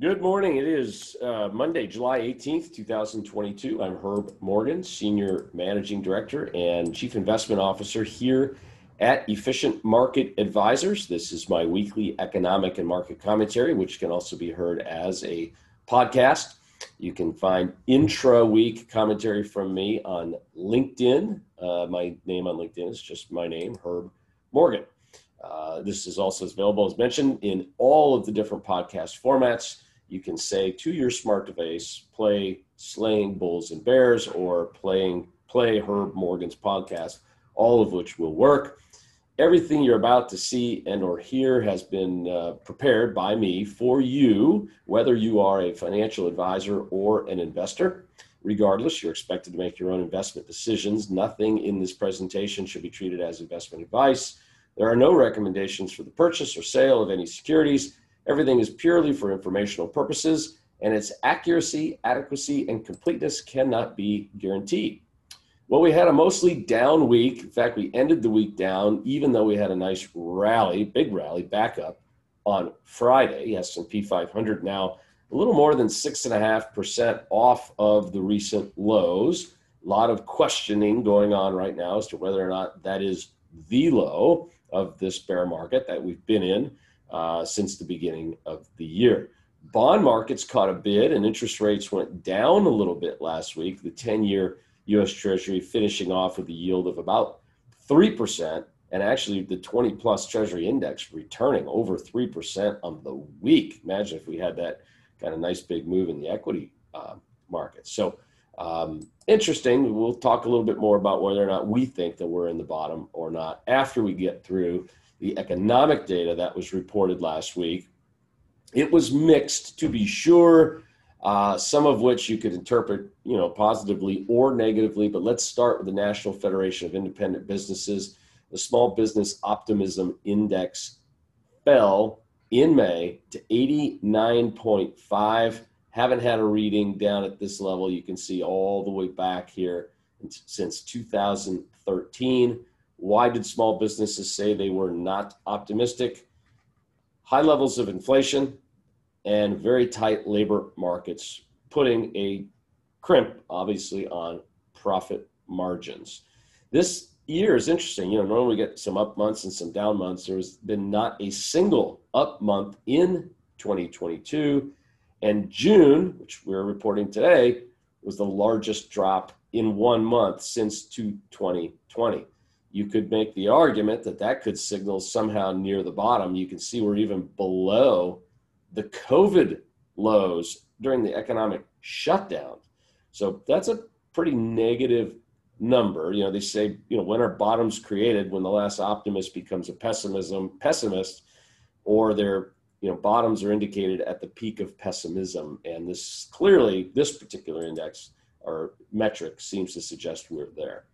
Good morning. It is uh, Monday, July 18th, 2022. I'm Herb Morgan, Senior Managing Director and Chief Investment Officer here at Efficient Market Advisors. This is my weekly economic and market commentary, which can also be heard as a podcast. You can find intra week commentary from me on LinkedIn. Uh, my name on LinkedIn is just my name, Herb Morgan. Uh, this is also available, as mentioned, in all of the different podcast formats. You can say to your smart device, play Slaying Bulls and Bears or playing play Herb Morgan's podcast, all of which will work. Everything you're about to see and or hear has been uh, prepared by me for you, whether you are a financial advisor or an investor. Regardless, you're expected to make your own investment decisions. Nothing in this presentation should be treated as investment advice. There are no recommendations for the purchase or sale of any securities. Everything is purely for informational purposes, and its accuracy, adequacy, and completeness cannot be guaranteed. Well, we had a mostly down week. In fact, we ended the week down, even though we had a nice rally, big rally back up on Friday. S&P 500 now a little more than six and a half percent off of the recent lows. A lot of questioning going on right now as to whether or not that is the low of this bear market that we've been in uh, since the beginning of the year. Bond markets caught a bid and interest rates went down a little bit last week. The 10 year US Treasury finishing off with a yield of about 3%, and actually the 20 plus Treasury index returning over 3% on the week. Imagine if we had that kind of nice big move in the equity uh, market. So, um, interesting. We'll talk a little bit more about whether or not we think that we're in the bottom or not after we get through the economic data that was reported last week. It was mixed, to be sure, uh, some of which you could interpret, you know, positively or negatively. But let's start with the National Federation of Independent Businesses. The Small Business Optimism Index fell in May to 89.5 haven't had a reading down at this level. You can see all the way back here since 2013. Why did small businesses say they were not optimistic? High levels of inflation and very tight labor markets, putting a crimp, obviously, on profit margins. This year is interesting. You know, normally we get some up months and some down months. There has been not a single up month in 2022 and June, which we're reporting today, was the largest drop in one month since 2020. You could make the argument that that could signal somehow near the bottom. You can see we're even below the COVID lows during the economic shutdown. So that's a pretty negative number. You know, they say, you know, when are bottoms created? When the last optimist becomes a pessimism pessimist, or they're you know bottoms are indicated at the peak of pessimism and this clearly this particular index or metric seems to suggest we're there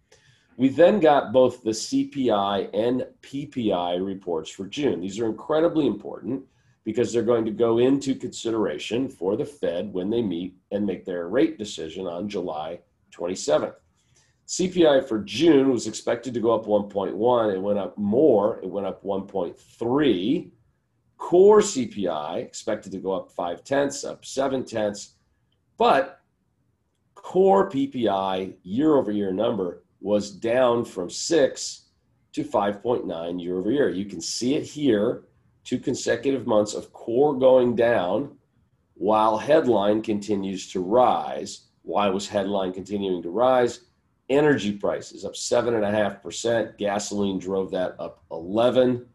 we then got both the cpi and ppi reports for june. These are incredibly important because they're going to go into consideration for the fed when they meet and make their rate decision on july 27th cpi for june was expected to go up 1.1 it went up more. It went up 1.3 Core CPI expected to go up five tenths, up seven tenths, but core PPI year over year number was down from six to 5.9 year over year. You can see it here, two consecutive months of core going down while headline continues to rise. Why was headline continuing to rise? Energy prices up 7.5%. Gasoline drove that up 11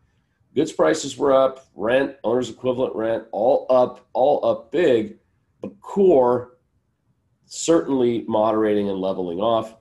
goods prices were up, rent, owner's equivalent rent, all up, all up big, but core certainly moderating and leveling off.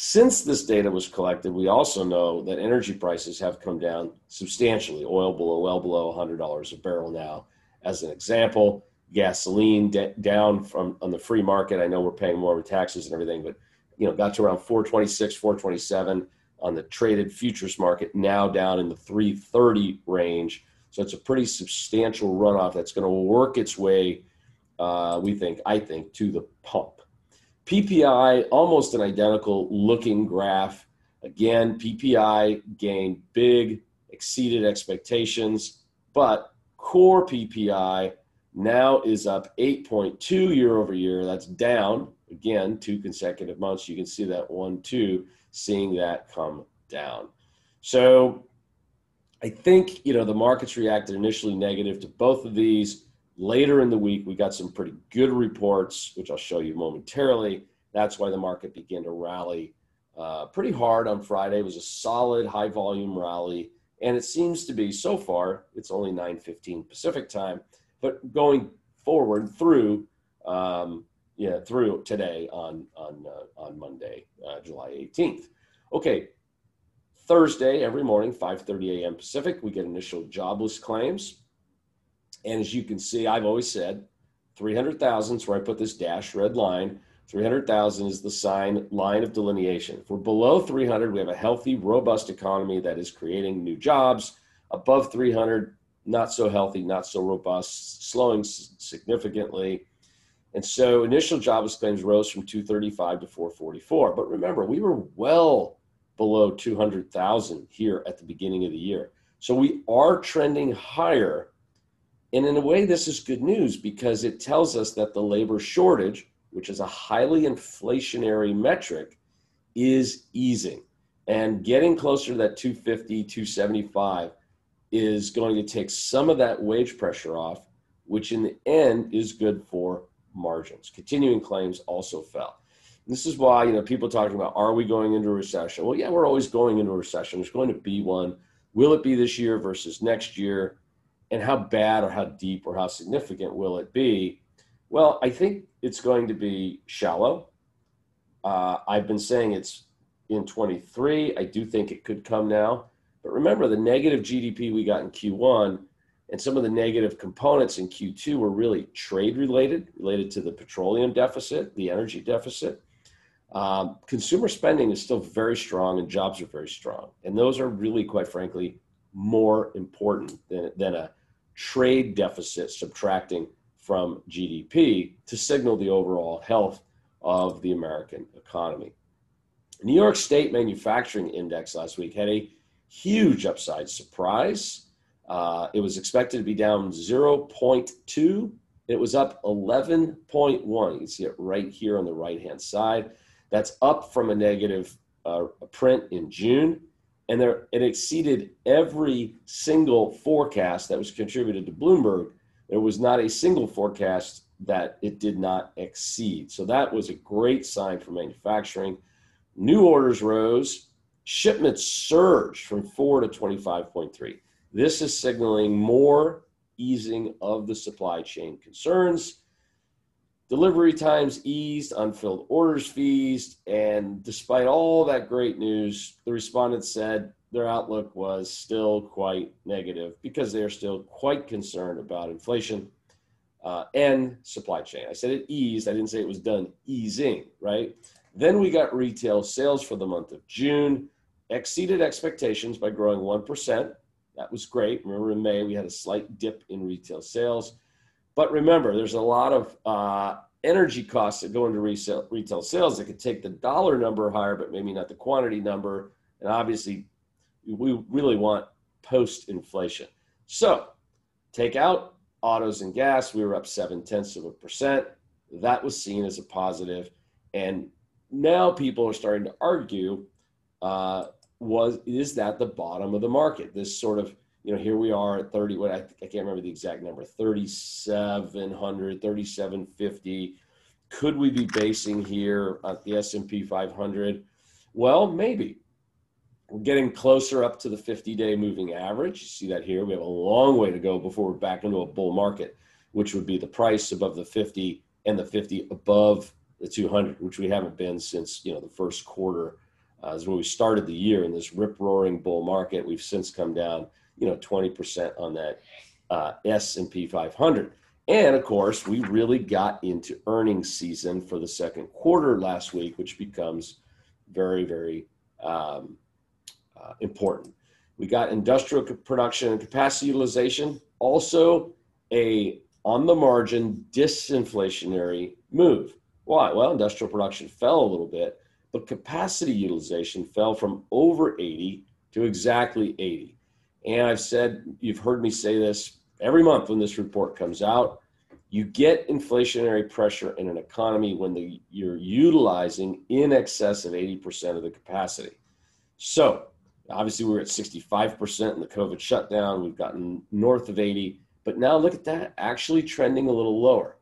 Since this data was collected, we also know that energy prices have come down substantially. Oil below, well below $100 a barrel now, as an example. Gasoline d- down from on the free market. I know we're paying more with taxes and everything, but you know, got to around 426, 427 on the traded futures market, now down in the 330 range. So it's a pretty substantial runoff that's going to work its way, uh, we think, I think, to the pump. PPI, almost an identical looking graph. Again, PPI gained big, exceeded expectations, but core PPI now is up 8.2 year over year. That's down again two consecutive months. You can see that one, two, seeing that come down. So I think you know the markets reacted initially negative to both of these. Later in the week, we got some pretty good reports, which I'll show you momentarily. That's why the market began to rally uh, pretty hard on Friday. It was a solid, high volume rally, and it seems to be so far. It's only 9:15 Pacific time, but going forward through, um, yeah, through today on on uh, on Monday, uh, July 18th. Okay, Thursday every morning, 5:30 a.m. Pacific, we get initial jobless claims, and as you can see, I've always said 300,000 is where I put this dash red line 300,000 is the sign line of delineation. If we're below 300, we have a healthy, robust economy that is creating new jobs. Above 300, not so healthy, not so robust, slowing significantly. And so initial jobless claims rose from 235 to 444. But remember, we were well below 200,000 here at the beginning of the year. So we are trending higher. And in a way, this is good news because it tells us that the labor shortage, which is a highly inflationary metric, is easing. And getting closer to that 250, 275 is going to take some of that wage pressure off, which in the end is good for margins. Continuing claims also fell. this is why, you know, people talking about are we going into a recession? Well, yeah, we're always going into a recession. There's going to be one. Will it be this year versus next year? And how bad or how deep or how significant will it be? Well, I think it's going to be shallow. Uh, I've been saying it's in 23. I do think it could come now. But remember, the negative GDP we got in Q1 and some of the negative components in Q2 were really trade related, related to the petroleum deficit, the energy deficit. Um, consumer spending is still very strong and jobs are very strong. And those are really, quite frankly, more important than, than a trade deficit subtracting from GDP to signal the overall health of the American economy. New York State Manufacturing Index last week had a huge upside surprise. Uh, it was expected to be down 0.2. It was up 11.1. You can see it right here on the right hand side. That's up from a negative uh, print in June. And there, it exceeded every single forecast that was contributed to Bloomberg there was not a single forecast that it did not exceed. So that was a great sign for manufacturing. New orders rose, shipments surged from 4 to 25.3. This is signaling more easing of the supply chain concerns. Delivery times eased, unfilled orders fees, and despite all that great news, the respondents said their outlook was still quite negative because they are still quite concerned about inflation uh, and supply chain. I said it eased, I didn't say it was done easing, right? Then we got retail sales for the month of June, exceeded expectations by growing 1%. That was great. Remember in May, we had a slight dip in retail sales. But remember, there's a lot of uh, energy costs that go into resale, retail sales that could take the dollar number higher, but maybe not the quantity number. And obviously, we really want post inflation. So take out autos and gas, we were up seven tenths of a percent. That was seen as a positive. And now people are starting to argue uh, was is that the bottom of the market? This sort of you know here we are at 30 what I, I can't remember the exact number 3700 3750 could we be basing here at the S&P 500 well maybe we're getting closer up to the 50 day moving average. You see that here. We have a long way to go before we're back into a bull market, which would be the price above the 50 and the 50 above the 200, which we haven't been since you know the first quarter. Uh, is when we started the year in this rip roaring bull market. We've since come down, you know, 20% on that uh, S&P 500. And of course, we really got into earnings season for the second quarter last week, which becomes very, very um, uh, important. We got industrial production and capacity utilization, also a on the margin disinflationary move. Why? Well, industrial production fell a little bit, but capacity utilization fell from over 80 to exactly 80. And I've said, you've heard me say this every month when this report comes out. You get inflationary pressure in an economy when the, you're utilizing in excess of 80% of the capacity. So, obviously, we we're at 65% in the COVID shutdown. We've gotten north of 80, but now look at that, actually trending a little lower.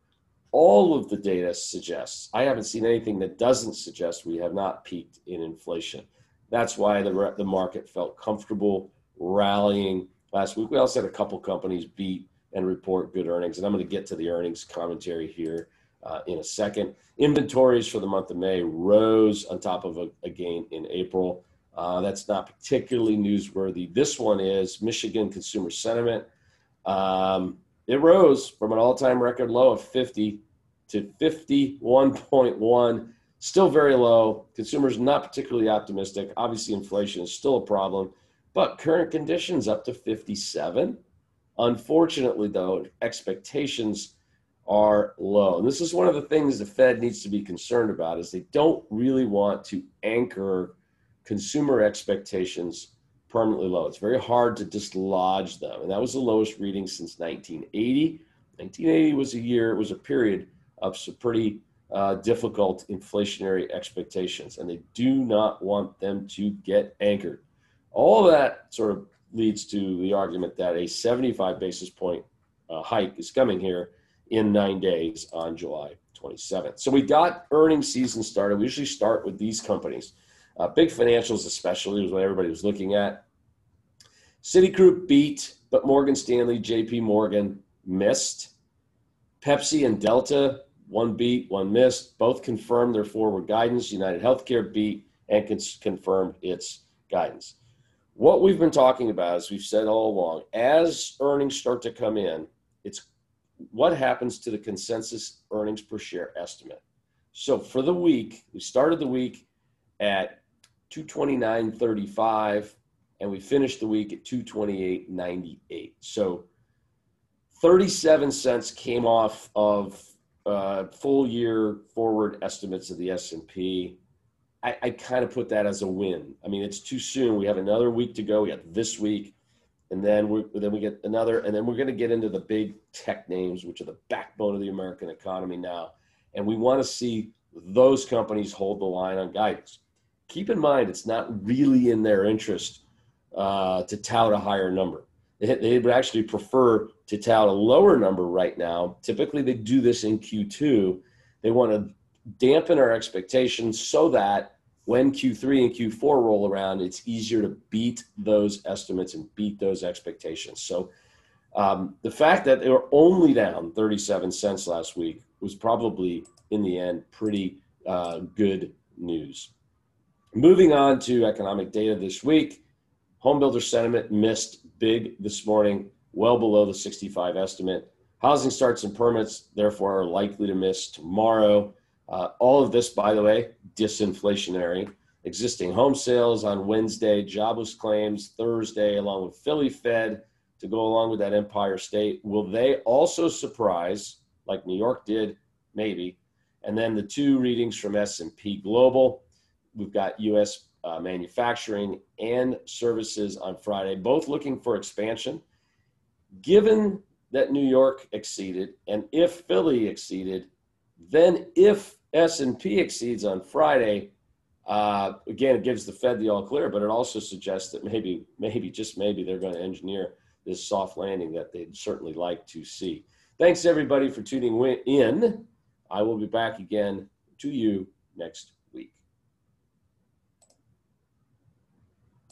All of the data suggests, I haven't seen anything that doesn't suggest we have not peaked in inflation. That's why the, the market felt comfortable rallying last week. We also had a couple companies beat and report good earnings. And I'm going to get to the earnings commentary here uh, in a second. Inventories for the month of May rose on top of a, a gain in April. Uh, that's not particularly newsworthy. This one is Michigan consumer sentiment. Um, it rose from an all time record low of 50 to 51.1. Still very low. Consumers not particularly optimistic. Obviously, inflation is still a problem, but current conditions up to 57 Unfortunately, though, expectations are low. And this is one of the things the Fed needs to be concerned about is they don't really want to anchor consumer expectations permanently low. It's very hard to dislodge them. And that was the lowest reading since 1980. 1980 was a year, it was a period of some pretty uh, difficult inflationary expectations, and they do not want them to get anchored. All that sort of leads to the argument that a 75 basis point uh, hike is coming here in nine days on July 27th. So we got earnings season started. We usually start with these companies, uh, big financials especially was what everybody was looking at. Citigroup beat, but Morgan Stanley, J.P. Morgan missed. Pepsi and Delta, one beat, one missed. Both confirmed their forward guidance. United Healthcare beat and confirmed its guidance what we've been talking about, as we've said all along, as earnings start to come in, it's what happens to the consensus earnings per share estimate. So for the week, we started the week at 229.35 and we finished the week at 228.98. So 37 cents came off of uh, full year forward estimates of the S&P I, I kind of put that as a win. I mean, it's too soon. We have another week to go. We got this week, and then we then we get another, and then we're going to get into the big tech names, which are the backbone of the American economy now, and we want to see those companies hold the line on guidance. Keep in mind, it's not really in their interest uh, to tout a higher number. They, they would actually prefer to tout a lower number right now. Typically, they do this in Q2. They want to dampen our expectations so that when Q3 and Q4 roll around, it's easier to beat those estimates and beat those expectations. So um, the fact that they were only down 37 cents last week was probably, in the end, pretty uh, good news. Moving on to economic data this week, homebuilder sentiment missed big this morning, well below the 65 estimate. Housing starts and permits, therefore, are likely to miss tomorrow. Uh, all of this, by the way, disinflationary. Existing home sales on Wednesday, jobless claims Thursday, along with Philly Fed to go along with that Empire State. Will they also surprise, like New York did, maybe? And then the two readings from S&P Global. We've got U.S. Uh, manufacturing and services on Friday, both looking for expansion. Given that New York exceeded, and if Philly exceeded, then if S&P exceeds on Friday, uh, again, it gives the Fed the all clear, but it also suggests that maybe, maybe, just maybe they're going to engineer this soft landing that they'd certainly like to see. Thanks everybody for tuning in. I will be back again to you next.